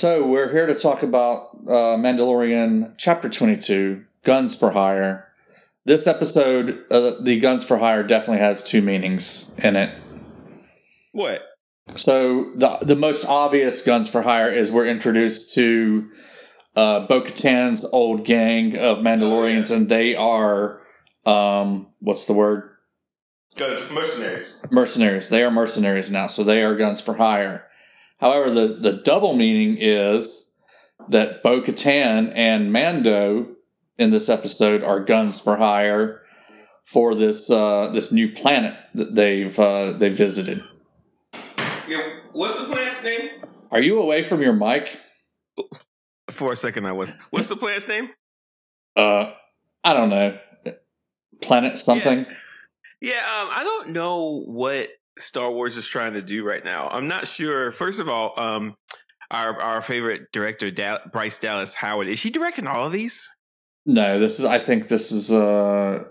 So we're here to talk about uh, Mandalorian Chapter 22, Guns for Hire. This episode, uh, the Guns for Hire, definitely has two meanings in it. What? So the the most obvious Guns for Hire is we're introduced to uh, Bo-Katan's old gang of Mandalorians, and they are um, what's the word? Guns mercenaries. mercenaries. They are mercenaries now, so they are guns for hire. However, the, the double meaning is that Bo Katan and Mando in this episode are guns for hire for this uh, this new planet that they've uh, they visited. Yeah. What's the planet's name? Are you away from your mic? For a second, I was. What's the planet's name? Uh, I don't know. Planet something. Yeah, um, I don't know what Star Wars is trying to do right now. I'm not sure. First of all, um, our our favorite director, da- Bryce Dallas Howard, is she directing all of these? No, this is. I think this is. Uh,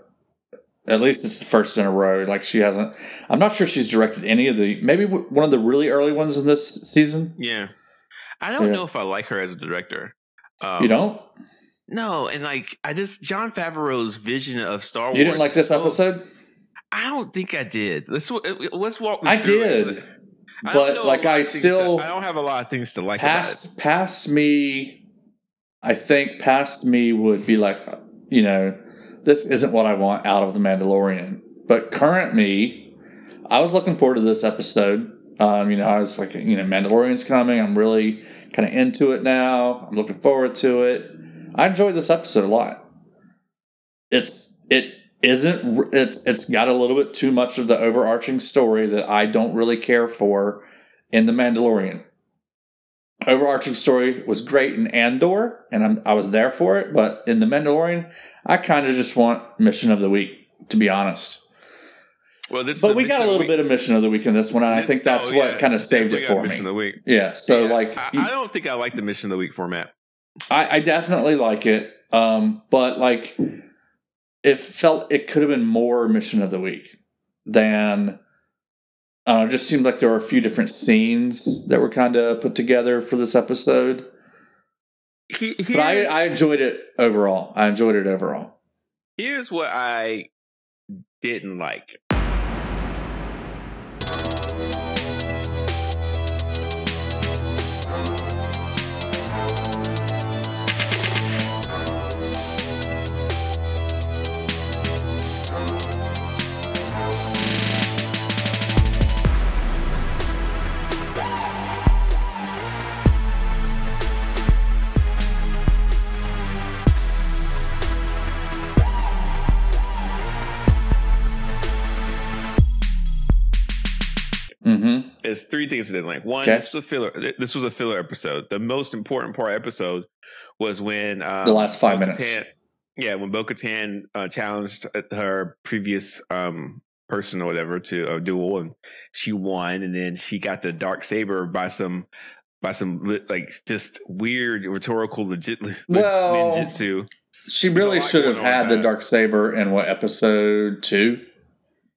at least it's the first in a row. Like she hasn't. I'm not sure she's directed any of the. Maybe w- one of the really early ones in this season. Yeah, I don't Yeah. know if I like her as a director. Um, you don't. No, and like I just Jon Favreau's vision of Star Wars. You didn't like this so- episode, I don't think I did. Let's let's walk. I did. it. I but know like I still that- I don't have a lot of things to like. past past me. I think past me would be like, you know, this isn't what I want out of the Mandalorian. But current me, I was looking forward to this episode. Um, you know, I was like, you know, Mandalorian's coming. I'm really kind of into it now. I'm looking forward to it. I enjoyed this episode a lot. It's it isn't it's it's got a little bit too much of the overarching story that I don't really care for in the Mandalorian. Overarching story was great in Andor, and I'm, I was there for it. But in the Mandalorian, I kind of just want mission of the week, to be honest. Well, this, But we got a little bit of mission of the week in this one, and I think that's oh, what yeah, kind of saved it for mission me. of the week. Yeah. So Yeah, like, I, I don't think I like the mission of the week format. I, I definitely like it. Um, but like it felt it could have been more mission of the week than I it just seemed like there were a few different scenes that were kind of put together for this episode. He- But I, I enjoyed it overall. I enjoyed it overall. Here's what I didn't like. Mm-hmm. Is three things I didn't like. One, Okay. this was a filler. This was a filler episode. The most important part of the episode was when um, The last five Bo-Katan- minutes. Yeah, when Bo Katan uh, challenged her previous um, person or whatever to a duel, and she won, and then she got the dark saber by some by some like just weird rhetorical legit Well, ninjutsu. She really should have had the dark saber in what episode two?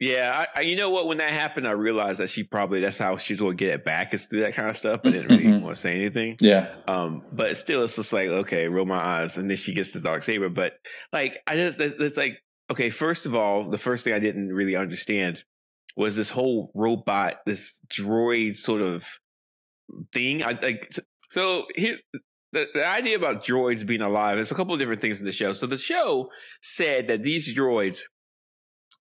Yeah, I, I, you know what? When that happened, I realized that she probably that's how she's going to get it back is through that kind of stuff. I didn't really Mhm. want to say anything. Yeah. Um, but still, it's just like okay, roll my eyes, and then she gets the dark saber. But like, I just it's, it's like okay. First of all, the first thing I didn't really understand was this whole robot, this droid sort of thing. I like so here. The, the idea about droids being alive, there's a couple of different things in the show. So the show said that these droids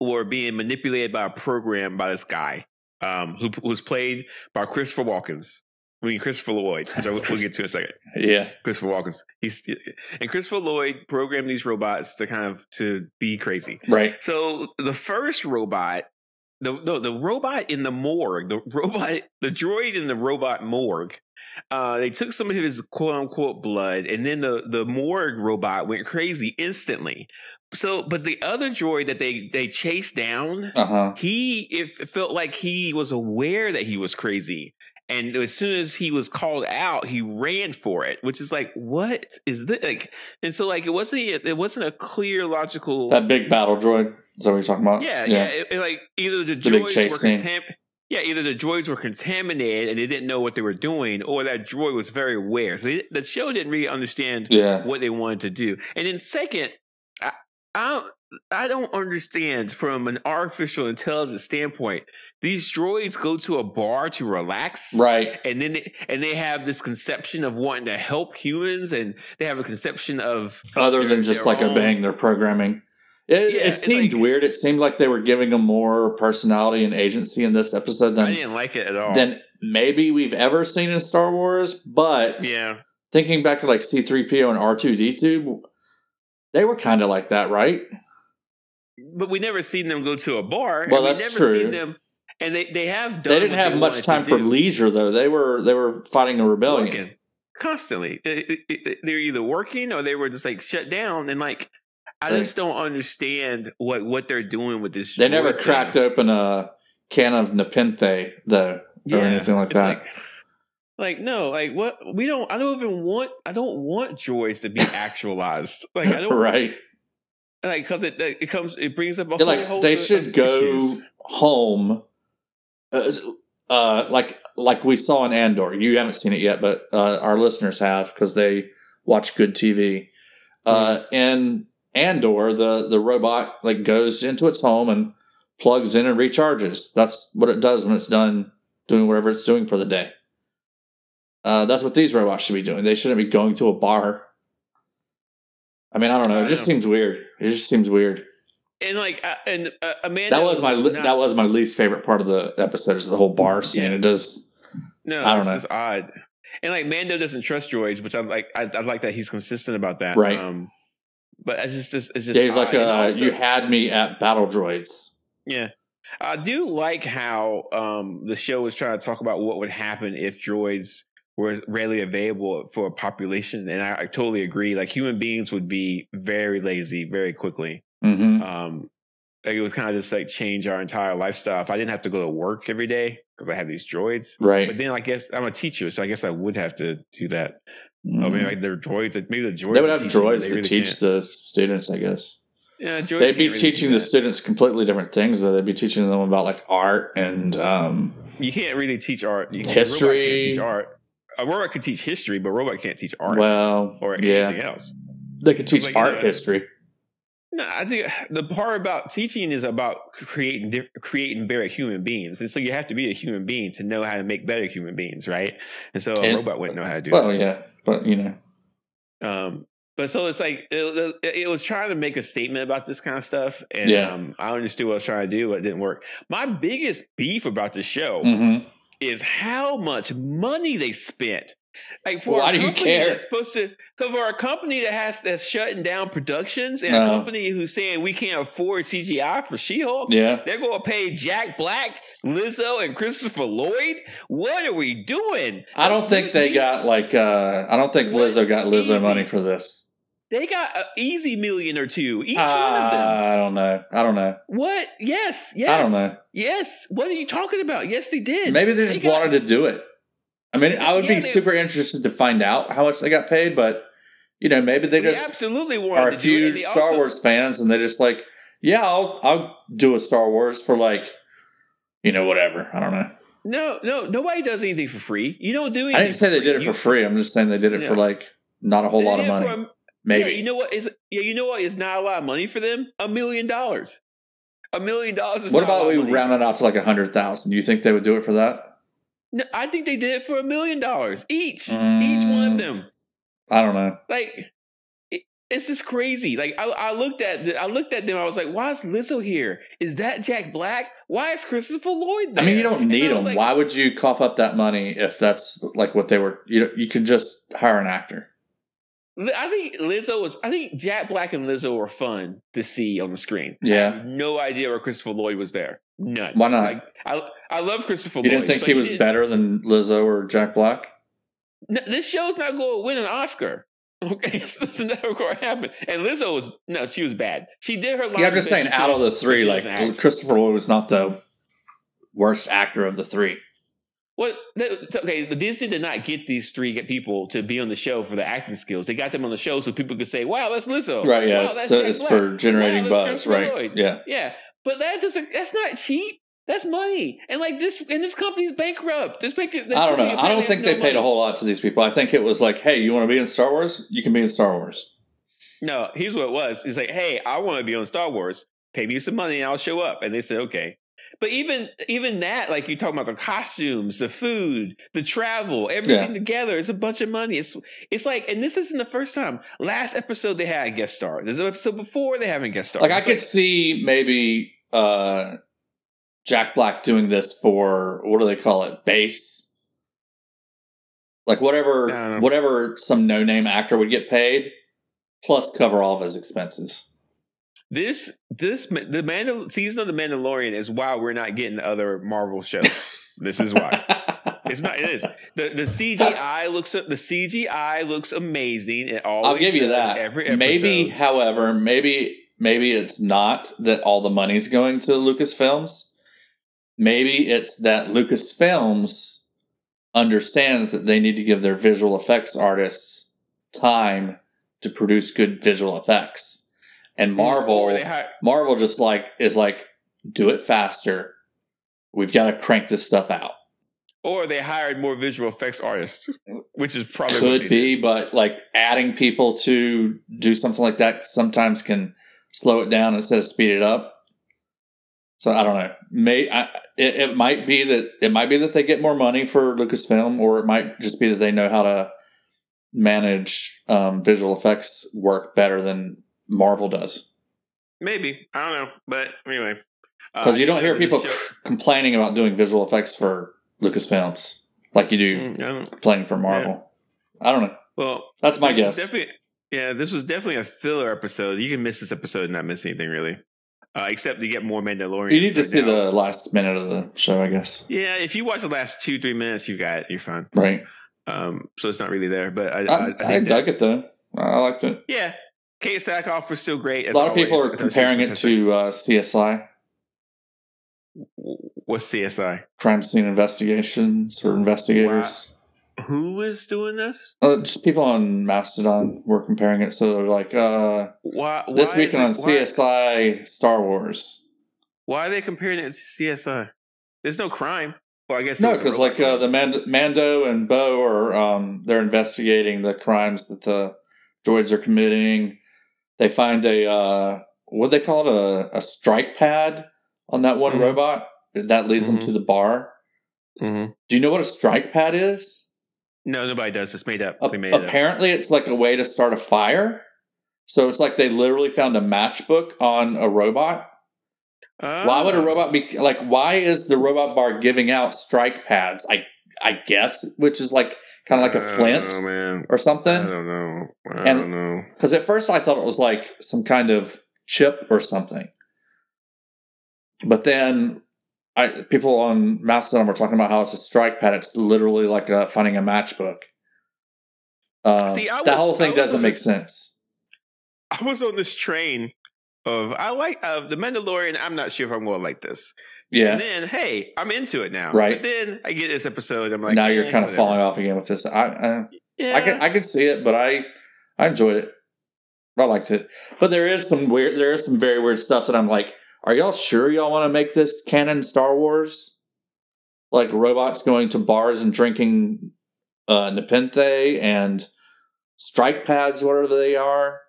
were being manipulated by a program by this guy um, who, was played by Christopher Walkens. I mean Christopher Lloyd, which I- we'll get to in a second. Yeah. Christopher Walkens. He's and Christopher Lloyd programmed these robots to kind of to be crazy. Right. So the first robot, the no, the robot in the morgue, the robot, the droid in the robot morgue. Uh, they took some of his quote unquote blood, and then the the morgue robot went crazy instantly. So, but the other droid that they they chased down, Uh huh. he it felt like he was aware that he was crazy and as soon as he was called out he ran for it which is like what is this like and so like it wasn't it wasn't a clear logical That big battle droid. Is that what you're talking about? yeah yeah, it, it, like either the, The droids were scene. Yeah, either the droids were contaminated and they didn't know what they were doing, or that droid was very aware. So they, the show didn't really understand Yeah. what they wanted to do. And then second, I, I don't, understand from an artificial intelligence standpoint. These droids go to a bar to relax, Right. and then they, and they have this conception of wanting to help humans, and they have a conception of Other their- than just like own- obeying their programming. It, Yeah, it seemed like- weird. It seemed like they were giving them more personality and agency in this episode than I didn't like it at all. than maybe we've ever seen in Star Wars. But yeah, thinking back to like C3PO and R2D2, they were kind of like that, right? but we never seen them go to a bar. Well, that's never true. Seen them, and they they have done. They didn't have much time for leisure though. They were they were fighting a rebellion. working constantly. They- they- They're either working or they were just like shut down. And like, I just don't understand what what they're doing with this. They never cracked thing. open a can of Nepenthe though, or anything like that. Like, like, no, like what we don't. I don't even want. I don't want droids to be actualized. Like I don't right? like because it it comes. It brings up a whole like they should go issues. home. Uh, uh, like like we saw in Andor. You haven't seen it yet, but uh, our listeners have because they watch good TV. Uh, Mm-hmm. in Andor, the the robot like goes into its home and plugs in and recharges. That's what it does when it's done doing whatever it's doing for the day. Uh, that's what these robots should be doing. They shouldn't be going to a bar. I mean, I don't know. It just seems weird. It just seems weird. and like uh, and uh, Amanda. That was my li- not- that was my least favorite part of the episode is the whole bar scene. Yeah. It does No, I don't it's know. just odd. And like Mando doesn't trust droids, which I like. I, I like that he's consistent about that. Right. Um, but it's just, it's just days like uh, you had me at battle droids. Yeah. I do like how um, the show was trying to talk about what would happen if droids were readily available for a population. And I, I totally agree. Like human beings would be very lazy very quickly. Mm-hmm. Um, like it would kind of just like change our entire lifestyle. If I didn't have to go to work every day because I had these droids. Right. But then I guess I'm a teacher, so I guess I would have to do that. I Mhm. mean, like they're droids. Like maybe the droids. they would have droids to really teach can't. the students, I guess. Yeah, droids They'd be really teaching the students completely different things, though. They'd be teaching them about like art and um, You can't really teach art. You, History. A robot can't teach art. A robot could teach history, but a robot can't teach art well, or yeah, anything else. they could teach Like, you art know, history. No, I think the part about teaching is about creating creating better human beings, and so you have to be a human being to know how to make better human beings, right? And so a And- robot wouldn't know how to do that. Yeah, but you know. Um, but so it's like it, it, was trying to make a statement about this kind of stuff, and Yeah. um, I understood what I was trying to do, but it didn't work. My biggest beef about the show hmm is how much money they spent. Like for Why a do you company care? that's supposed to, because for a company that has that's shutting down productions and a company who's saying we can't afford CGI for She-Hulk, yeah, they're going to pay Jack Black, Lizzo, and Christopher Lloyd. What are we doing? I don't Let's think they these- got like uh, I don't think? Lizzo got Lizzo Easy. money for this. They got an easy million or two each Uh, one of them. I don't know. I don't know. What? Yes, yes. I don't know. Yes. What are you talking about? Yes, they did. Maybe they just got- wanted to do it. I mean, I would Yeah, be they- super interested to find out how much they got paid, but you know, maybe they They just absolutely are to do it. huge they Star also- Wars fans, and they're just like, yeah, I'll I'll do a Star Wars for like, you know, whatever. I don't know. No, no, nobody does anything for free. You don't do anything. I didn't say they did it for free. I'm just saying they did it for like not a whole they lot of money. Maybe. Yeah, you know what is yeah, you know what is not a lot of money for them? A million dollars. A million dollars is what not a about lot we of money. round it out to like a hundred thousand? Do you think they would do it for that? No, I think they did it for a million dollars each. Each one Mm. of them. I don't know. Like it, it's just crazy. Like I, I looked at the, I looked at them. I was like, "Why is Lizzo here? Is that Jack Black? Why is Christopher Lloyd there?" I mean, you don't need them. like, Why would you cough up that money if that's like what they were? You you could just hire an actor. I think Lizzo was. I think Jack Black and Lizzo were fun to see on the screen. Yeah. no idea where Christopher Lloyd was there. None. Why not? Like I, I love Christopher. You Lloyd. didn't think he was didn't- better than Lizzo or Jack Black? This show's not going to win an Oscar. Okay, that's never going to happen. And Lizzo was no, she was bad. She did her. Yeah, I'm just saying, out of the three, like. Christopher Lloyd was not the worst actor of the three. What? Okay, the Disney did not get these three people to be on the show for the acting skills. They got them on the show so people could say, "Wow, that's Lizzo." Right? Yeah, Wow, it's, that's so it's for generating Wow, buzz, right? Yeah. Yeah, but that doesn't. That's not cheap. That's money, and like this, and this company's bankrupt. This bank. This I don't know. I don't think has they no paid a whole lot to these people. I think it was like, hey, you want to be in Star Wars? You can be in Star Wars. No, here's what it was. He's like, hey, I want to be on Star Wars. Pay me some money, and I'll show up. And they said, okay. But even even that, like you talk about the costumes, the food, the travel, everything Yeah. together, it's a bunch of money. It's it's like, and this isn't the first time. Last episode they had a guest star. There's an episode before they haven't guest stars. Like I It's could see maybe uh Jack Black doing this for what do they call it? Base. Like whatever whatever some no name actor would get paid, plus cover all of his expenses. This this the Mandal- season of the Mandalorian is why we're not getting other Marvel shows. this is why. It's not. It is the the CGI looks the CGI looks amazing. It all I'll give you that. Every episode. maybe, however, maybe maybe it's not that all the money's going to Lucasfilms. Maybe it's that Lucasfilms understands that they need to give their visual effects artists time to produce good visual effects. And Marvel hi- Marvel just like is like do it faster. We've got to crank this stuff out. or they hired more visual effects artists, which is probably Could be, but like adding people to do something like that sometimes can slow it down instead of speed it up. So I don't know. May I, it, it might be that it might be that they get more money for Lucasfilm, or it might just be that they know how to manage um, visual effects work better than Marvel does. Maybe I don't know, but anyway, Uh, Because you don't hear people complaining about doing visual effects for Lucasfilms like you do Mm, complaining for Marvel. I don't know. well, That's my guess. Yeah, this was definitely a filler episode. You can miss this episode and not miss anything really, uh, except to get more Mandalorian. You need to see the last minute of the show, I guess. Yeah, if you watch the last two three minutes, you got it. You're fine. Right. Um, so it's not really there, but I, I, I, I think that, dug it though. I liked it. yeah, Katee Sackhoff was still great. A lot of people are I thought she was comparing it to uh, CSI, what's CSI? crime scene investigations or investigators. Who is doing this? Uh, just people on Mastodon were comparing it. So they're like, uh, Why, why this is weekend on it- why- CSI Star Wars. Why are they comparing it to CSI? There's no crime. Well, I guess No, because like uh, the Mand- Mando and Bo are um, they're investigating the crimes that the droids are committing. They find a uh, what do they call it a, a strike pad on that one Mhm. robot that leads them Mhm. to the bar. Mhm. Do you know what a strike pad is? no, nobody does. It's made up. A- made it up. apparently, it's like a way to start a fire. So it's like they literally found a matchbook on a robot. Why would a Ah. robot be like? Why is the robot bar giving out strike pads? I I guess, which is like kind of like a flint man, or I something. don't know. I And- don't know. Because at first I thought it was like some kind of chip or something, but then I people on Mastodon were talking about how it's a strike pad. It's literally like uh finding a matchbook. Um, See, I that whole thing doesn't make this- sense. I was on this train of I like of the Mandalorian. I'm not sure if I'm going to like this. Yeah. And then hey, I'm into it now. Right. But then I get this episode. I'm like, now eh, you're kind of whatever. falling off again with this. I I, Yeah. I can I can see it, but I I enjoyed it. I liked it, but there is some weird. There is some very weird stuff that I'm like, are y'all sure y'all want to make this canon Star Wars? Like robots going to bars and drinking uh, Nepenthe and strike pads, whatever they are.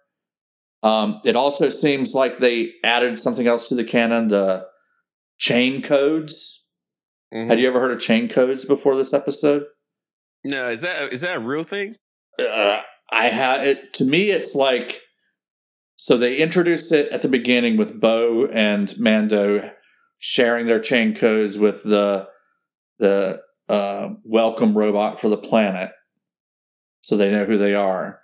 Um, it also seems like they added something else to the canon: the chain codes. Mhm. Had you ever heard of chain codes before this episode? No, is that is that a real thing? uh, I had it to me. It's like so they introduced it at the beginning with Bo and Mando sharing their chain codes with the the uh, welcome robot for the planet, so they know who they are.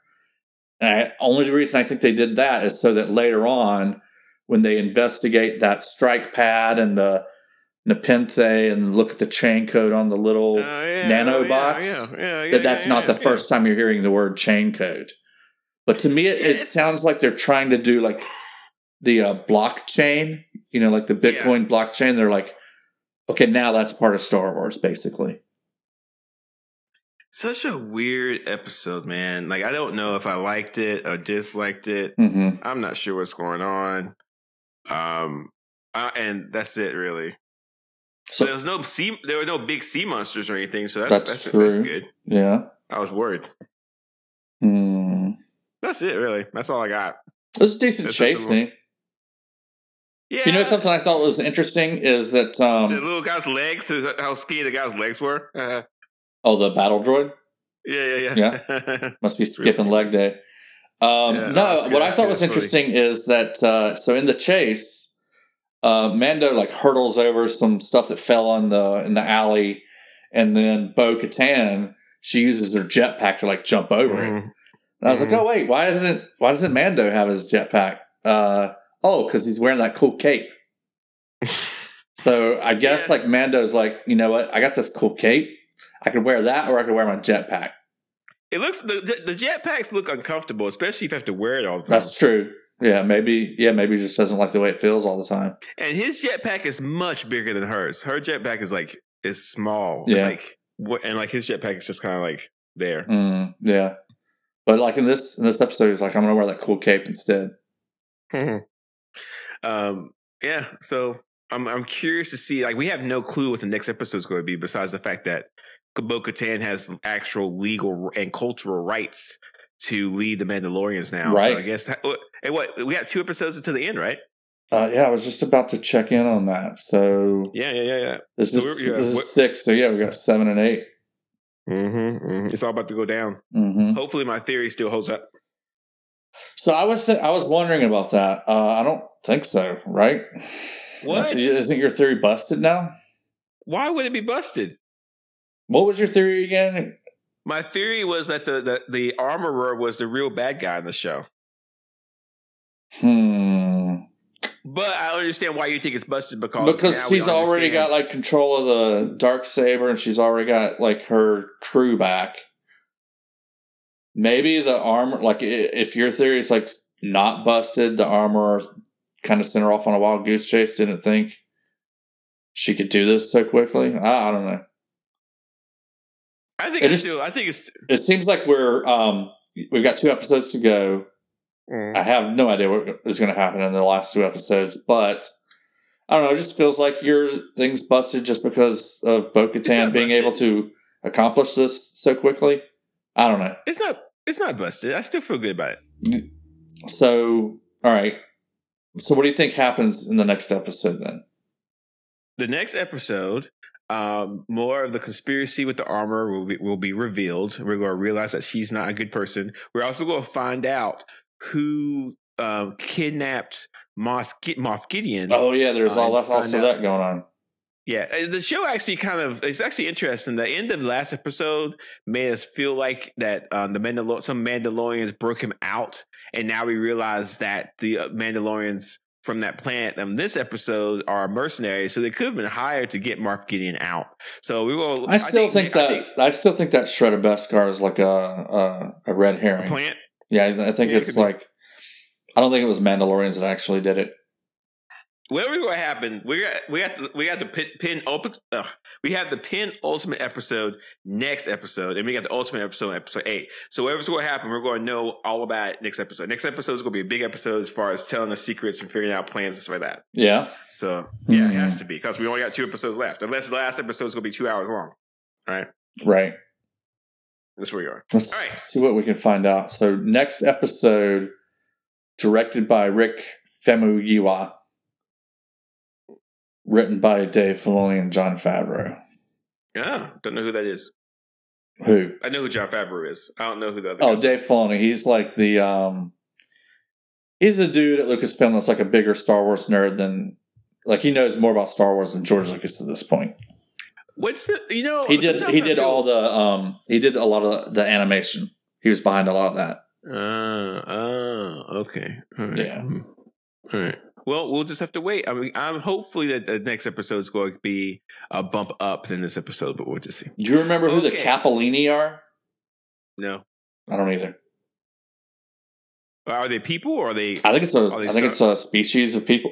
And I, only reason I think they did that is so that later on, when they investigate that strike pad and the Nepenthe and look at the chain code on the little Oh, yeah, yeah, yeah, yeah, that that's not the first time you're hearing the word chain code. But to me, it, it sounds like they're trying to do like the uh, blockchain, you know, like the Bitcoin blockchain. They're like, okay, now that's part of Star Wars, basically. Such a weird episode, man. Like I don't know if I liked it or disliked it. hmm I'm not sure what's going on. Um, uh, and that's it, really. So there was no sea. There were no big sea monsters or anything. So that's That's that's, true. that's good. yeah. I was worried. Hmm. That's it, really. That's all I got. It was a decent That's chase scene. Yeah. You know something I thought was interesting is that The um little guy's legs. Is how skinny the guy's legs were? Uh, oh the battle droid Yeah, yeah, yeah, yeah. must be skipping leg day. Um, Yeah, no, that's good, what I thought good, was that's funny. interesting is that uh, so in the chase, uh, Mando like hurdles over some stuff that fell on the in the alley, and then Bo Katan she uses her jetpack to like jump over it. Mhm. And I was Mhm. like, oh wait, why isn't why doesn't Mando have his jetpack? Uh, oh, because he's wearing that cool cape. so I guess Yeah. like Mando's like, you know what? I got this cool cape. I could wear that, or I could wear my jetpack. It looks the, the jetpacks look uncomfortable, especially if you have to wear it all the time. That's true. Yeah, maybe. Yeah, maybe he just doesn't like the way it feels all the time. and his jetpack is much bigger than hers. Her jetpack is like is small. Yeah. Like and like his jetpack is just kind of like there. Mm, yeah, but like in this in this episode, he's like, I'm gonna wear that cool cape instead. um. Yeah. So I'm I'm curious to see. Like we have no clue what the next episode is going to be, besides the fact that Bo Katan has actual legal and cultural rights to lead the Mandalorians now. Right. So I guess. And what we got two episodes until the end, right? Uh, yeah, I was just about to check in on that. So Yeah. Yeah. Yeah. Yeah. this So is yeah, this is what- six. So yeah, we got seven and 8 Mm-hmm, It's all about to go down. Mm-hmm. Hopefully, my theory still holds up. So I was th- I was wondering about that. Uh, I don't think so. Right? What? isn't your theory busted now? Why would it be busted? What was your theory again? My theory was that the, the, the armorer was the real bad guy in the show. Hmm. But I understand why you think it's busted because because she's already got like control of the dark saber and she's already got like her crew back maybe the armor like if your theory is like not busted the armor kind of sent her off on a wild goose chase didn't think she could do this so quickly i, I don't know I think it it's is- still. I think it's. it seems like we're um we've got two episodes to go Mm. I have no idea what is going to happen in the last two episodes, but I don't know. It just feels like your thing's busted just because of Bo Katan being busted. able to accomplish this so quickly. I don't know. It's not. It's not busted. I still feel good about it. So, all right. So, what do you think happens in the next episode then? The next episode, um, more of the conspiracy with the armor will be will be revealed. We're going to realize that she's not a good person. We're also going to find out who um, kidnapped Moss, Moff Gideon. Oh, yeah, there's Uh, all also find that going on. Yeah, uh, the show actually kind of it's actually interesting. The end of the last episode made us feel like that um, the Mandalor- some Mandalorians broke him out, and now we realize that the uh, Mandalorians from that planet in this episode are mercenaries, so they could have been hired to get Moff Gideon out. So we will. I still think, I that I, still think that Shredder Beskar is like a a, a red a herring. plant. Yeah, I I think Yeah, it it's be. like I don't think it was Mandalorians that actually did it. Whatever what happened, we got we got the, we got the pin, pin we have the pin ultimate episode next episode, and we got the ultimate episode episode eight. So whatever's going to happen, we're going to know all about it next episode. Next episode is going to be a big episode as far as telling us secrets and figuring out plans and stuff like that. Yeah. So yeah, Mhm. it has to be because we only got two episodes left. Unless the last episode is going to be two hours long. All right, Right. that's where you are. Let's All right. see what we can find out. So next episode, directed by Rick Famuyiwa, written by Dave Filoni and Jon Favreau. Yeah, don't know who that is. Who? I know who Jon Favreau is. I don't know who the other. Oh. Dave Filoni. He's like the um, he's the dude at Lucasfilm that's like a bigger Star Wars nerd than like he knows more about Star Wars than George Lucas at this point. What's the, you know? He did he did feel- all the um he did a lot of the animation. He was behind a lot of that. Uh, oh, okay. All right. Yeah. Mhm. All right. Well, we'll just have to wait. I mean, I'm hopefully that the next episode is going to be a bump up than this episode, but we'll just see. Do you remember who the Okay. Capellini are? No, I don't either. are they people or are they? I think it's a. I Are they I think it's a species of people.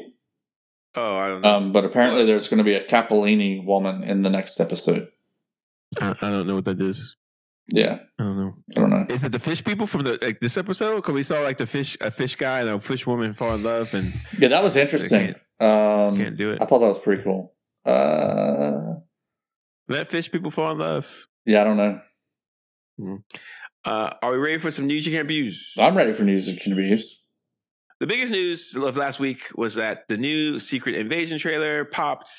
Oh, I don't know. Um, but apparently there's going to be a Capellini woman in the next episode. I, I don't know what that is. Yeah, I don't know. I don't know. Is it the fish people from the like this episode? Because we saw like the fish, a fish guy and a fish woman fall in love and Yeah, that was interesting. Um, can't do it. I thought that was pretty cool. Uh, Let fish people fall in love. yeah, I don't know. Uh, are we ready for some news you can't abuse? I'm ready for news and reviews. The biggest news of last week was that the new Secret Invasion trailer popped.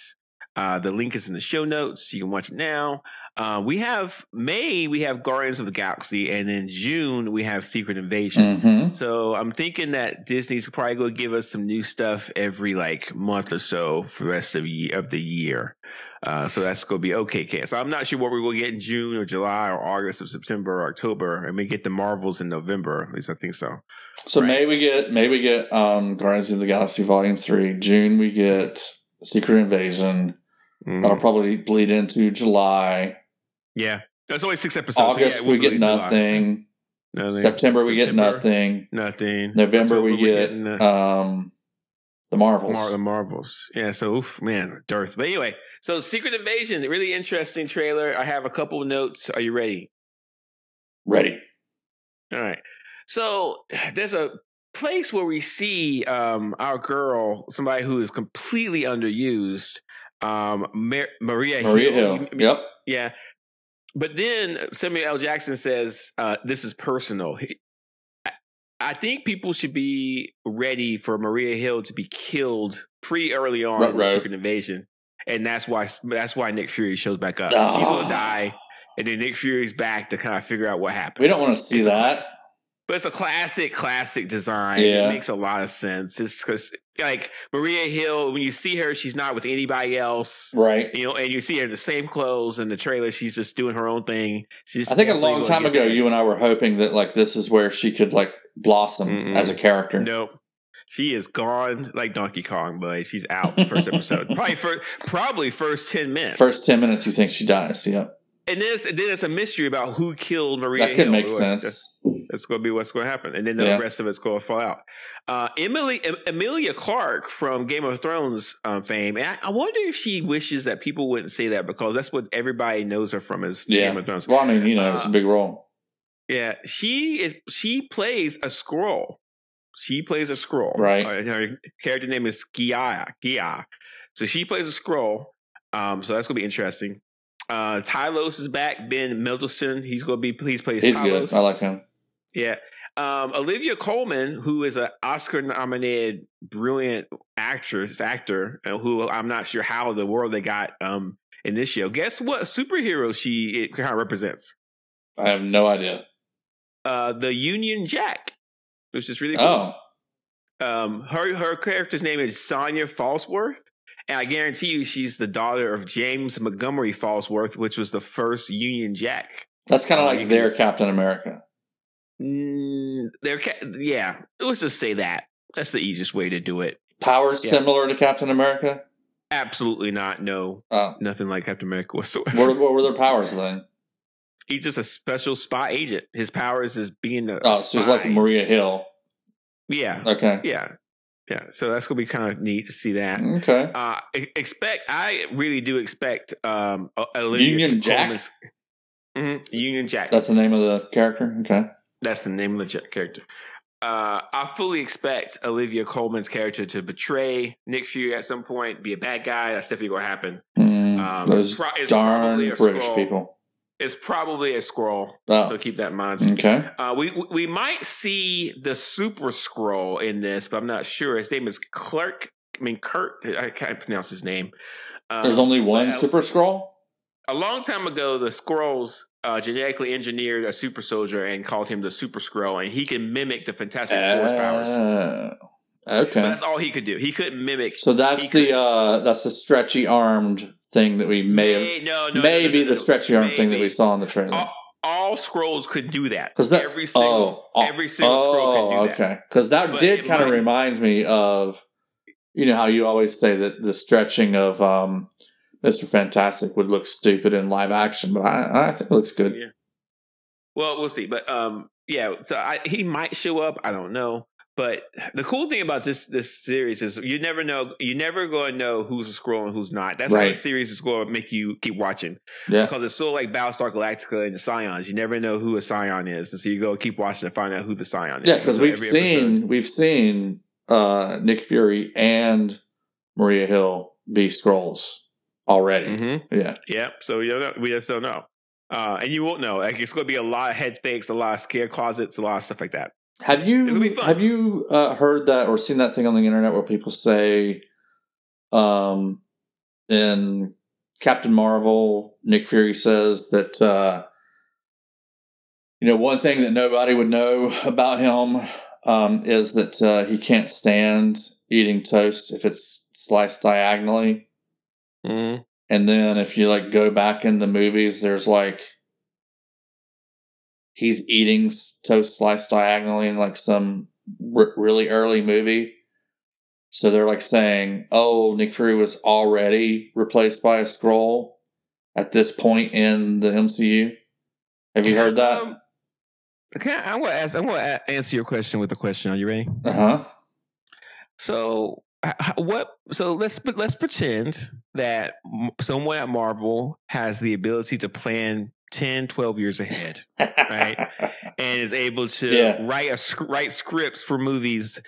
Uh, the link is in the show notes. You can watch it now. Uh, we have May, we have Guardians of the Galaxy, and in June, we have Secret Invasion. Mm-hmm. So I'm thinking that Disney's probably going to give us some new stuff every like month or so for the rest of, ye- of the year. Uh, so that's going to be okay. Ken. So I'm not sure what we're going to get in June or July or August or September or October. I may get the Marvels in November. At least I think so. So Right. May we get May we get um Guardians of the Galaxy Volume Three. June we get Secret Invasion. Mhm. That'll probably bleed into July. Yeah. That's only six episodes. so yeah, August we get nothing. Nothing. September we get nothing. Nothing. November we October, get the- um the Marvels. Mar- the Marvels. Yeah, so oof, man, dearth. But anyway, so Secret Invasion, really interesting trailer. I have a couple of notes. Are you ready? Ready. All right. So there's a place where we see um, our girl, somebody who is completely underused, um, Mar- Maria, Maria Hill. Hill. Yep. Yeah. But then Samuel L. Jackson says, uh, this is personal. He- I- I think people should be ready for Maria Hill to be killed pretty early on in the Ruh-roh. Invasion. And that's why that's why Nick Fury shows back up. Ah. She's gonna die, and then Nick Fury's back to kind of figure out what happened. We don't want to see It's that. But it's a classic, classic design. Yeah. It makes a lot of sense. It's because, like, Maria Hill, when you see her, she's not with anybody else. Right. You know, and you see her in the same clothes in the trailer. She's just doing her own thing. She's I think a long time ago, you and I were hoping that like this is where she could like blossom Mm-mm. as a character. Nope. She is gone like Donkey Kong, but she's out first episode. probably first, probably first ten minutes. First ten minutes, you think she dies. Yep. And then it's, then it's a mystery about who killed Maria. that could Hill. make sense. That's going to be what's going to happen, and then the Yeah. rest of it's going to fall out. Uh, Emily Em- Emilia Clarke from Game of Thrones um, fame, and I, I wonder if she wishes that people wouldn't say that because that's what everybody knows her from is Yeah. Game of Thrones. Well, I mean, you know, it's a Uh, big role. Yeah, she is. She plays a Skrull. She plays a Skrull. Right. Uh, her character name is Gia. Gia. So she plays a Skrull. Um, so that's gonna be interesting. Uh, Talos is back. Ben Mendelsohn. He's gonna be. Please plays. He's Talos. good. I like him. Yeah. Um, Olivia Colman, who is an Oscar-nominated, brilliant actress, actor, who I'm not sure how the world they got um, in this show. Guess what superhero she it kind of represents? I have no idea. Uh, the Union Jack, which is really cool. Oh, Um, her her character's name is Sonya Falsworth, and I guarantee you she's the daughter of James Montgomery Falsworth, which was the first Union Jack. that's kind of Oh, like their just- Captain America. Mm, they're ca- yeah. Let's just say that. That's the easiest way to do it. Powers Yeah. similar to Captain America. Absolutely not. No, Oh, nothing like Captain America whatsoever. what, what were their powers then? He's just a special spy agent. His powers is being a Oh, so it's like. Maria Hill. Yeah, Okay. yeah, yeah. So that's gonna be kind of neat to see that. Okay. Uh, expect. I really do expect. Um, Olivia Union Jack? Mhm, Union Jack. That's the name of the character. Okay. That's the name of the character. Uh, I fully expect Olivia Colman's character to betray Nick Fury at some point, be a bad guy. That's definitely going to happen. Mm, Um, those pro- darn British Skrull. people. It's probably a Skrull, Oh, so keep that in mind. okay. Uh, we we might see the Super Skrull in this, but I'm not sure. His name is Clark. I mean Kurt. I can't pronounce his name. Um, There's only one Super Skrull. a long time ago, the Skrulls uh, genetically engineered a super soldier and called him the Super Skrull, and he can mimic the Fantastic Four's powers. Uh, But okay. that's all he could do. He couldn't mimic. So that's the uh that's the stretchy armed thing that we may have May- no, no, maybe no, no, the stretchy arm thing that we saw in the trailer. All, all Skrulls could do that. 'Cause that- every single, oh, every single Skrull can do that. okay. Because that But did kind of remind me of, you know, how you always say that the stretching of um, Mister Fantastic would look stupid in live action, but I, I think it looks good. Yeah. Well, we'll see. But um, yeah. So I, he might show up. I don't know. But the cool thing about this this series is you never know. You never going to know who's a Skrull and who's not. That's how Right. the series is to make you keep watching. Yeah. because it's still like Battlestar Galactica and the Cylons. You never know who a Cylon is, and so you go keep watching to find out who the Cylon is. Yeah, because So we've seen episode- we've seen uh, Nick Fury and Maria Hill be Skrulls. already. Mm-hmm. Yeah. Yep. So we don't know, we just don't know. Uh, and you won't know. Like it's going to be a lot of head fakes, a lot of scare closets, a lot of stuff like that. Have you have you uh, heard that or seen that thing on the internet where people say, um, in Captain Marvel, Nick Fury says that uh, you know one thing that nobody would know about him um, is that uh, he can't stand eating toast if it's sliced diagonally. Mm-hmm. And then if you like go back in the movies, there's like he's eating toast sliced diagonally in like some r- really early movie. So they're like saying, "Oh, Nick Fury was already replaced by a Skrull at this point in the MCU." Have you heard that? Um, okay, I'm going to ask. I'm going to answer your question with a question. Are you ready? Uh huh. So what? So let's let's pretend that someone at Marvel has the ability to plan 10, 12 years ahead. Right. and is able to Yeah. write a write scripts for movies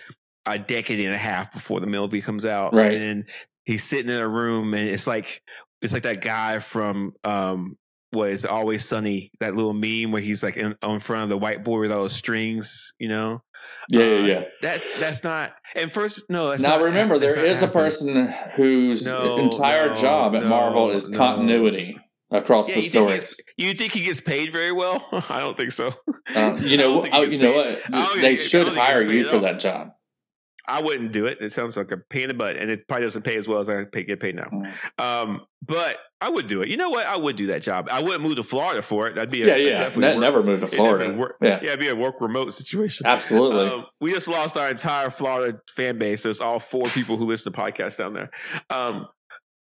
a decade and a half before the movie comes out. Right. And he's sitting in a room and it's like it's like that guy from um what is always sunny that little meme where he's like in, on front of the whiteboard with all those strings you know yeah, yeah, Uh, yeah. that's that's not and first no that's Now not, remember, that's there is a person whose No, entire no, job at no, Marvel is continuity across yeah, the you stories. gets, you think he gets paid very well? I don't think so. Um, you know, think oh, gets you know what? I They should think hire you for that job. I wouldn't do it. It sounds like a pain in the butt, and it probably doesn't pay as well as I pay, get paid now. Mm. Um, but I would do it. You know what? I would do that job. I wouldn't move to Florida for it. That'd be a, Yeah, yeah. work- never moved to Florida. work- Yeah, yeah, it'd be a work remote situation. absolutely. Um, we just lost our entire Florida fan base. There's all four people who listen to podcasts down there. Um,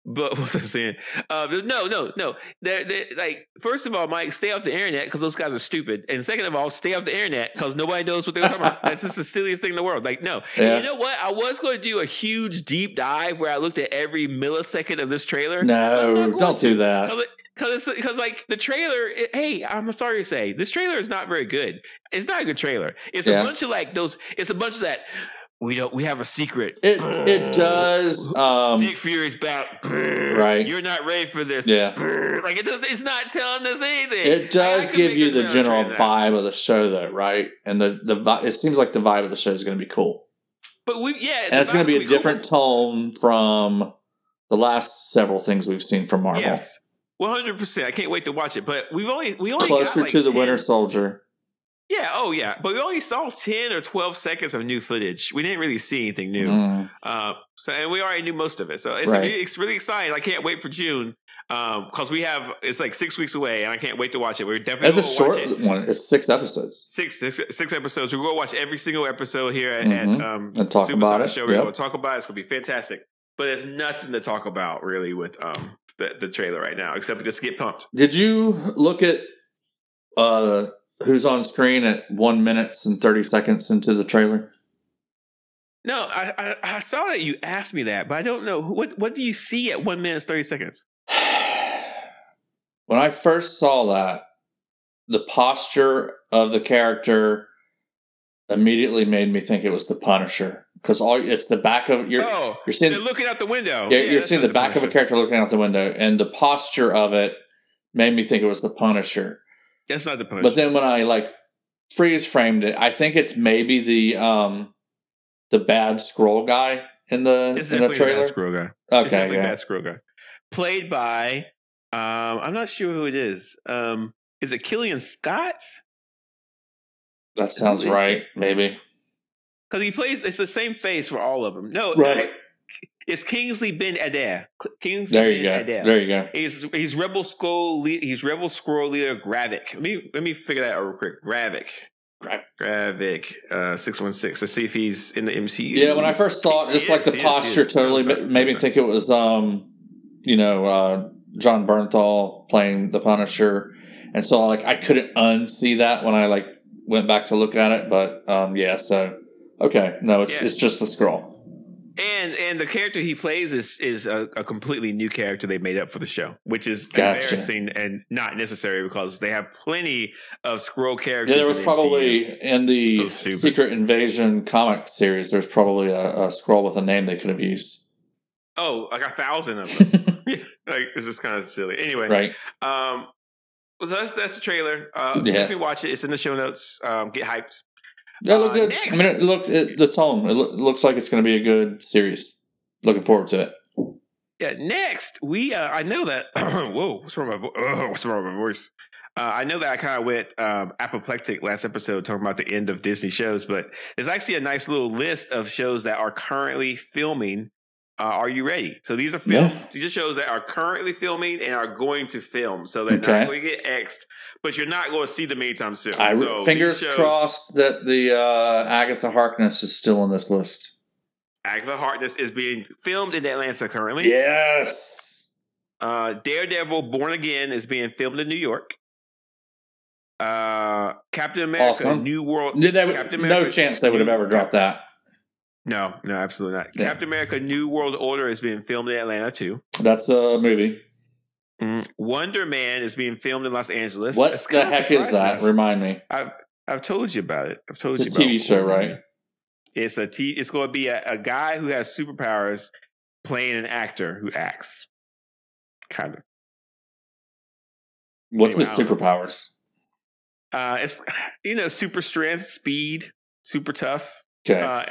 but what was I saying? Uh, no, no, no. They're, they're, like, first of all, Mike, stay off the internet because those guys are stupid. And second of all, stay off the internet because nobody knows what they're talking about. That's just the silliest thing in the world. Like, no. Yeah. you know what? I was going to do a huge deep dive where I looked at every millisecond of this trailer. No, don't do that. Because because like the trailer, it- hey, I'm sorry to say, this trailer is not very good. It's not a good trailer. It's Yeah. a bunch of like those. It's a bunch of that. We don't. We have a secret. It it does. Um, Nick Fury's back. Right. You're not ready for this. yeah, Like it does. It's not telling us anything. it does give you the general vibe of the show, though, right? And the the it seems like the vibe of the show is going to be cool, But we, yeah, and it's going to be a different tone from the last several things we've seen from Marvel. Yes, one hundred percent. I can't wait to watch it. But we've only we only Closer got, like, to the 10 Winter Soldier. Yeah. Oh yeah. But we only saw ten or twelve seconds of new footage. We didn't really see anything new. Mm. Uh, so and we already knew most of it. So it's Right. really, it's really exciting. I can't wait for June because we have it's like six weeks away, and I can't wait to watch it. We're definitely It's a short it. one. It's six episodes. Six, six six episodes. We're gonna watch every single episode here at, Mhm. at um, And talk Superstar about it. Show. We're Yep. gonna talk about it. It's gonna be fantastic. But there's nothing to talk about really with um the, the trailer right now, except just get pumped. Did you look at uh who's on screen at one minutes and thirty seconds into the trailer? No, I, I I saw that you asked me that, but I don't know what what do you see at one minute thirty seconds. when I first saw that, the posture of the character immediately made me think it was the Punisher because all it's the back of you're oh, you're seeing looking out the window. yeah, you're seeing not the back of a character looking out the window, and the posture of it made me think it was the Punisher. That's not the Punisher. But then when I like freeze framed it, I think it's maybe the um the bad Skrull guy in the it's in the trailer. bad squirrel guy. Okay, yeah. bad squirrel guy. Played by um I'm not sure who it is. Um is it Killian Scott? that sounds right. Maybe Because he plays it's the same face for all of them. No, Right. It's Kingsley Ben Adir. Kingsley there you Ben go. Adir. There you go. He's he's rebel Skrull le- he's rebel Skrull leader Gravik. Let me let me figure that out real quick. Gravik. Gra- Gravik, uh, six one six. Let's see if he's in the MCU. Yeah, when I first saw it, just He like is, the he posture is. totally made me think it was, um, you know, uh, Jon Bernthal playing the Punisher, and so like I couldn't unsee that when I like went back to look at it. But um, yeah, so okay, no, it's Yeah. it's just the Skrull. And and the character he plays is is a, a completely new character they made up for the show, which is Gotcha. embarrassing and not necessary because they have plenty of Skrull characters. Yeah, there was in probably MCU. in the So. Secret Invasion comic series. There's probably a, a Skrull with a name they could have used. Oh, like a thousand of them. like this is kind of silly. Anyway, right. Um, well, that's that's the trailer. Uh, Yeah. Definitely watch it. It's in the show notes. Um, get hyped. That look Uh, good. next- I mean, it looks it, the tone. It loo- looks like it's going to be a good series. Looking forward to it. Yeah. Next, we. Uh, I know that. whoa. What's wrong with my vo- What's wrong with my voice? Uh, I know that I kind of went um, apoplectic last episode talking about the end of Disney shows, but there's actually a nice little list of shows that are currently filming. Uh, are you ready? So these are film. Yeah. These are shows that are currently filming and are going to film. So they're Okay. not going to get X'd, but you're not going to see them anytime soon. I So fingers shows- crossed that the uh, Agatha Harkness is still on this list. Agatha Harkness is being filmed in Atlanta currently. Yes. Uh, Daredevil Born Again is being filmed in New York. Uh, Captain America Awesome. New World. Would- Captain no chance they would have ever dropped that. No, no, absolutely not. Yeah. Captain America New World Order is being filmed in Atlanta too. That's a movie. Mm. Wonder Man is being filmed in Los Angeles. What the heck is that? Remind me. I've I've told you about it. I've told It's you It's a TV show, right? Man. It's a T. It's going to be a, a guy who has superpowers playing an actor who acts. Kind of. What's his superpowers? Uh, it's you know super strength, speed, super tough. Okay. Uh,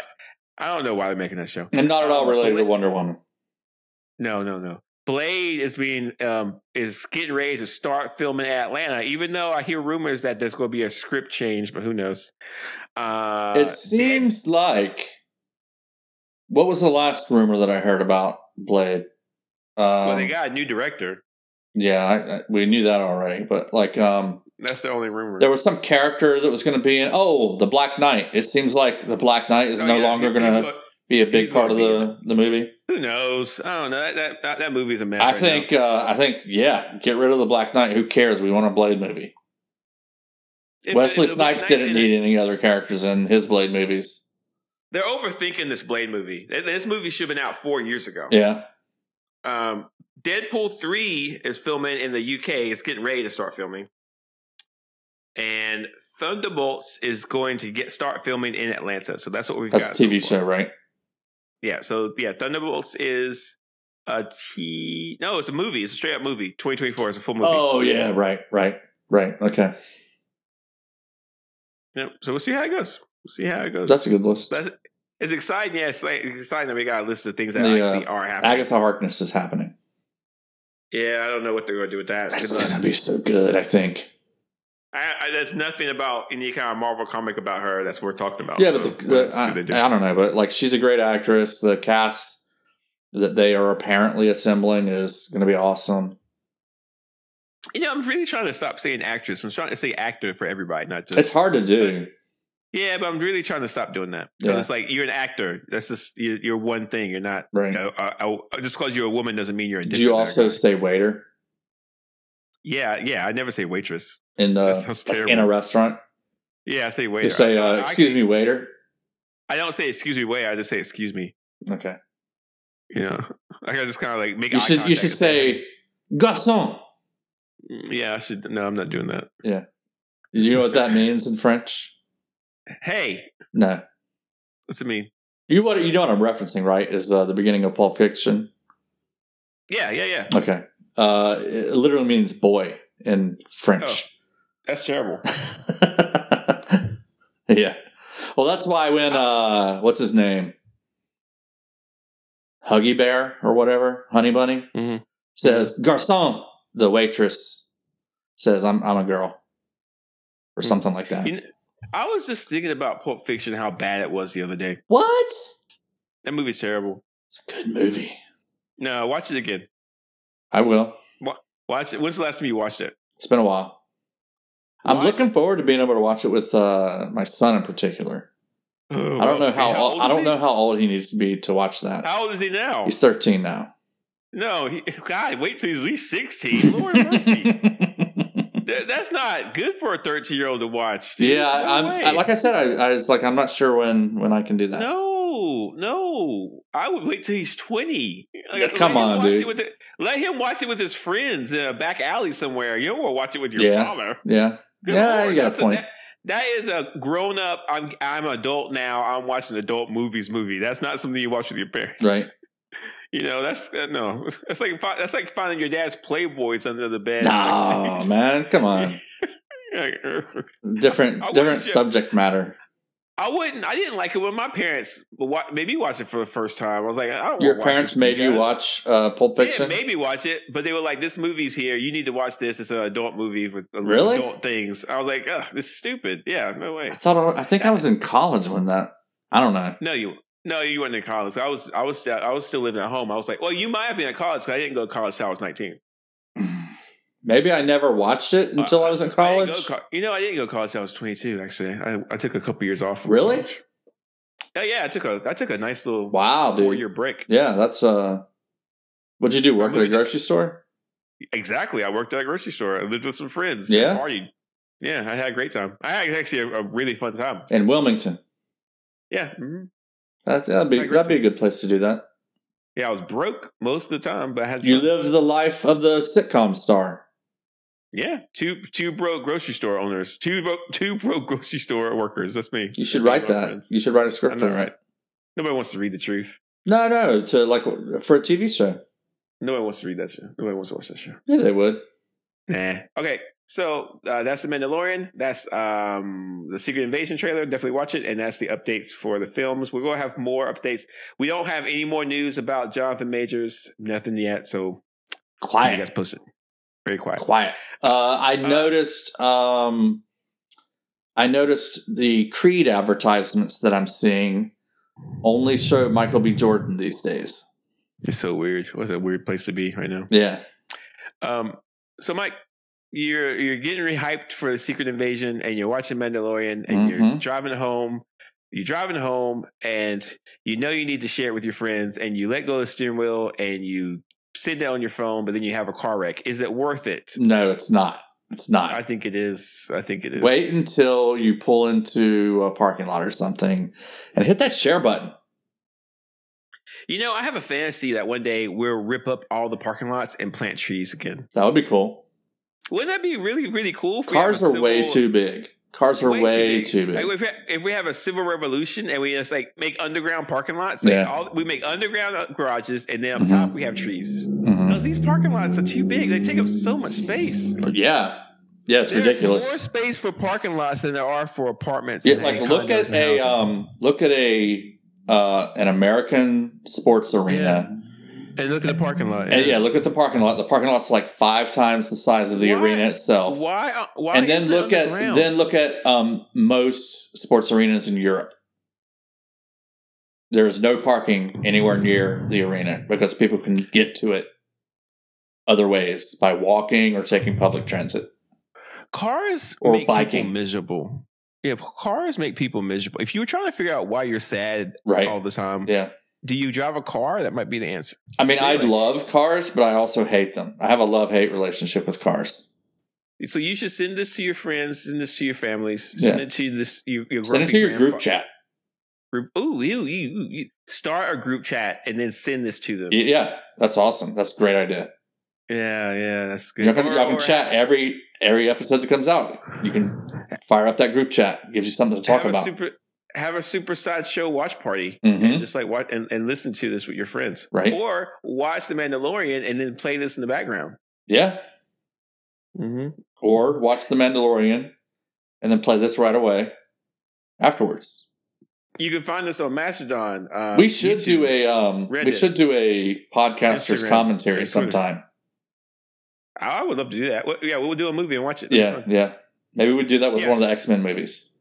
I don't know why they're making that show. and not at all um, related but to Wonder Woman. No, no, no. Blade is being um is getting ready to start filming in Atlanta. Even though I hear rumors that there's going to be a script change, but who knows? Uh, it seems like. What was the last rumor that I heard about Blade? Um, well, they got a new director. yeah, I, I, we knew that already, but like, um, That's the only rumor. there was some character that was going to be in. Oh, the Black Knight. It seems like the Black Knight is Oh, no yeah, longer going to be a big part of the the movie. Who knows? I don't know. That that, that, movie's a mess. I right think. Uh, I think. Yeah, get rid of the Black Knight. Who cares? We want a Blade movie. If- Wesley if Snipes didn't in it- need any other characters in his Blade movies. They're overthinking this Blade movie. This movie should have been out four years ago. Yeah. Um, Deadpool three is filming in the UK. It's getting ready to start filming, and Thunderbolts is going to get start filming in Atlanta. So that's what we've That's got. That's a TV so show, right? Yeah. So yeah, Thunderbolts is a T. No, it's a movie. It's a straight up movie. Twenty twenty four is a full movie. Oh yeah, right, right, right. Okay, Yep. So we'll see how it goes. We'll see how it goes. that's a good list. That's it's exciting. Yeah, it's, like, it's exciting that we got a list of things that The, uh, actually are happening. Agatha Harkness is happening. yeah, I don't know what they're going to do with that. That's uh, gonna be so good. I think. I, I, there's nothing about any kind of Marvel comic about her that's worth talking about. Yeah, so but the, I, do. I don't know, but like she's a great actress. The cast that they are apparently assembling is going to be awesome. you know, I'm really trying to stop saying actress. I'm trying to say actor for everybody, not just. It's hard to do. Yeah, but I'm really trying to stop doing that. Yeah. It's like you're an actor. That's just you're, you're one thing. You're not. Right. Uh, uh, uh, just because you're a woman doesn't mean you're a. Do you also guy. say waiter Yeah, yeah. I never say waitress. in the like, in a restaurant? Yeah, I say waiter. You say, uh, I "Excuse me, waiter." I don't say excuse me, waiter. I just say excuse me. Okay. You know, I gotta just kind of like make. You should you should say garçon. Yeah, I should. No, I'm not doing that. Yeah. Do you know what that means in French? Hey, No. what's it mean? You what you know what I'm referencing, right? Is uh, the beginning of Pulp Fiction. Yeah, yeah, yeah. Okay. Uh, it literally means boy in French. That's terrible. yeah. Well, that's why when uh, what's his name, Huggy Bear or whatever, Honey Bunny, Mhm. says garçon, the waitress says I'm I'm a girl, or Hmm. something like that. You kn- I was just thinking about Pulp Fiction, how bad it was the other day. What? That movie's terrible. It's a good movie. No, watch it again. I will. Watch it. When's the last time you watched it? It's been a while. I'm looking forward to being able to watch it with uh, my son in particular. I don't know how, Hey, old, old I don't he? know how old he needs to be to watch that. How old is he now? He's 13 now. no, he, God, wait till he's at least sixteen. Lord mercy. That- That's not good for a thirteen-year-old to watch. yeah, no I'm. I, like I said. I, I was like, I'm not sure when when I can do that. No, no. I would wait till he's twenty. Like, Yeah, come on, dude. with the- let him watch it with his friends in a back alley somewhere. You don't want to watch it with your Yeah. father. Yeah, Good yeah, Lord, you got a point. that, that is a grown up. I'm I'm adult now. I'm watching adult movies. Movie. That's not something you watch with your parents. right. You know, that's uh, no. That's like that's like finding your dad's Playboys under the bed. No, man, come on. Different, different subject matter. I wouldn't. I didn't like it when my parents made watch it for the first time. I was like, I don't Your parents made you watch uh, Pulp Yeah, Fiction. maybe watch it, but they were like, "This movie's here. You need to watch this. It's an adult movie with Really? adult things." I was like, Ugh, "This is stupid." Yeah, no way. I thought I, I think I was in college when that. I don't know. No, you no, you weren't in college. I was, I was, I was still living at home. I was like, "Well, you might have been in college because I didn't go to college till I was 19. Maybe I never watched it until I was in Uh, college. co- you know, I didn't go to college I was 22. Actually, I, I took a couple years off. from Really? college. Yeah, yeah. I took a, I took a nice little Wow, four dude. year break. Yeah, that's uh. What'd you do? Work at a grocery store? Exactly. I worked at a grocery store. I lived with some friends. Yeah? I partied. Yeah, I had a great time. I had actually a, a really fun time. in Wilmington. Yeah. mhm. That's, that'd be a that'd be a good place to do that. Yeah, I was broke most of the time, but I had You fun. lived the life of the sitcom star. Yeah, two two broke grocery store owners, two broke two broke grocery store workers. That's me. You should write that. friends. You should write a script for right? Nobody wants to read the truth. No, no, to like for a TV show. Nobody wants to read that show. Nobody wants to watch that show. Yeah, they would. Nah. Okay, so uh, that's the Mandalorian. That's um, the Secret Invasion trailer. Definitely watch it, and that's the updates for the films. We're gonna have more updates. We don't have any more news about Jonathan Majors. Nothing yet. So you Quiet. guys posted. Very quiet. Quiet. Uh, I noticed. Um, I noticed the Creed advertisements that I'm seeing only show Michael B. Jordan these days. It's so weird. What's a weird place to be right now? Yeah. Um, so Mike, you're you're getting re hyped for the Secret Invasion, and you're watching Mandalorian, and you're Mhm. driving home. You're driving home, and you know you need to share it with your friends, and you let go of the steering wheel, and you sit down on your phone, but then you have a car wreck. Is it worth it? No, it's not. It's not. I think it is. I think it is. Wait until you pull into a parking lot or something and hit that share button. You know, I have a fantasy that one day we'll rip up all the parking lots and plant trees again. That would be cool. Wouldn't that be really, really cool? Cars are way too big. Cars are way, too big. Like if, we, if we have a civil revolution and we just like make underground parking lots, like Yeah. all, we make underground uh, garages, and then up Mhm. top we have trees. Because these parking lots are too big; they take up so much space. Yeah. Yeah, it's There's ridiculous. more space for parking lots than there are for apartments. Yeah, like look at a um look at a uh an American sports arena. And look at the parking lot. And yeah, look at the parking lot. The parking lot's like five times the size of the Why- arena itself. Why? uh, Why? and then look at then look at um most sports arenas in Europe. There is no parking anywhere near the arena because people can get to it other ways by walking or taking public transit. cars Or make biking. people miserable. Yeah, cars make people miserable. If you were trying to figure out why you're sad Right. all the time, Yeah. Do you drive a car? That might be the answer. I mean, I Really? love cars, but I also hate them. I have a love hate relationship with cars. So you should send this to your friends, send this to your families, send Yeah. it to this your, your Send it to your group chat. Group. Ooh, you, you, start a group chat and then send this to them. Yeah, that's awesome. That's a great idea. Yeah, yeah, that's good. Y'all can, y'all can chat every every episode that comes out. You can fire up that group chat. Gives you something to talk about. Super, have a super side show watch party. Mhm. And just like watch and, and listen to this with your friends, Right. Or watch The Mandalorian and then play this in the background. Yeah. Mm-hmm. Or watch The Mandalorian and then play this right away afterwards. You can find us on Mastodon. Uh, we should YouTube. do a um we should do a podcaster's Instagram, commentary sometime. I would love to do that. Yeah, we'll do a movie and watch it. That'd Yeah, yeah. Maybe we do that with Yeah. one of the X Men movies.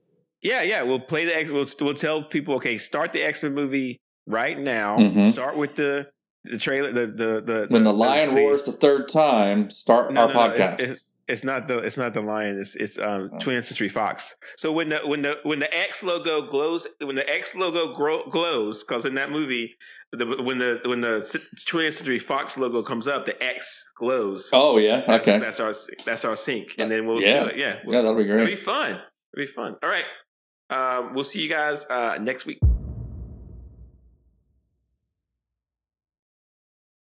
Yeah, yeah. We'll play the X. We'll, we'll tell people, okay, start the X Men movie right now. Mhm. Start with the the trailer. The the the When the lion the- roars the third time, start No, our no, no, podcast. it's- It's not the it's not the lion. It's it's um, Oh. 20th Century Fox. So when the when the when the X logo glows, when the X logo grow, glows, because in that movie, the, when the when the 20th Century Fox logo comes up, the X glows. oh yeah, That's, okay, that's our that's our sync, and then we'll Yeah. do it. Yeah, yeah, that'll be great. It'll be fun. It'll be fun. All right. Um, we'll see you guys uh, next week.